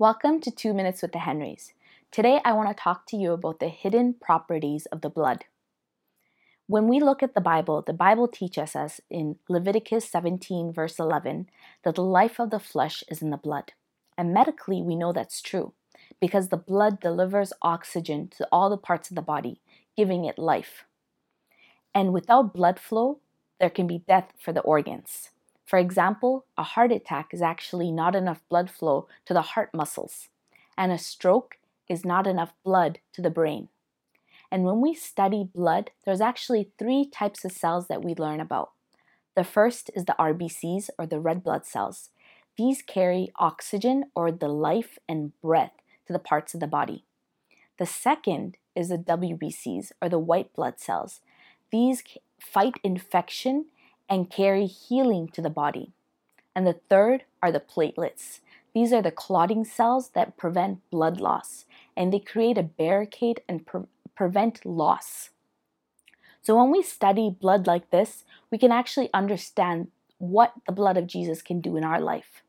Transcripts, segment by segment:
Welcome to 2 Minutes with the Henrys. Today I want to talk to you about the hidden properties of the blood. When we look at the Bible, the Bible teaches us in Leviticus 17, verse 11, that the life of the flesh is in the blood. And medically, we know that's true because the blood delivers oxygen to all the parts of the body, giving it life. And without blood flow, there can be death for the organs. For example, a heart attack is actually not enough blood flow to the heart muscles, and a stroke is not enough blood to the brain. And when we study blood, there's actually three types of cells that we learn about. The first is the RBCs or the red blood cells. These carry oxygen or the life and breath to the parts of the body. The second is the WBCs or the white blood cells. These fight infection and carry healing to the body. And the third are the platelets. These are the clotting cells that prevent blood loss and they create a barricade and pre- prevent loss. So, when we study blood like this, we can actually understand what the blood of Jesus can do in our life.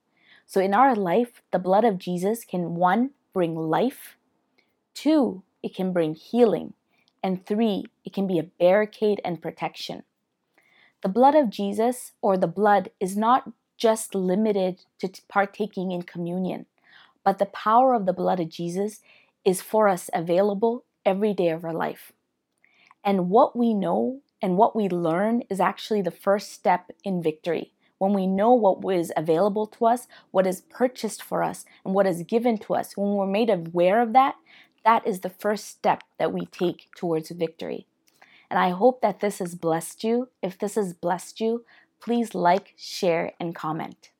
So, in our life, the blood of Jesus can one, bring life, two, it can bring healing, and three, it can be a barricade and protection. The blood of Jesus or the blood is not just limited to partaking in communion, but the power of the blood of Jesus is for us available every day of our life. And what we know and what we learn is actually the first step in victory. When we know what is available to us, what is purchased for us, and what is given to us, when we're made aware of that, that is the first step that we take towards victory. And I hope that this has blessed you. If this has blessed you, please like, share, and comment.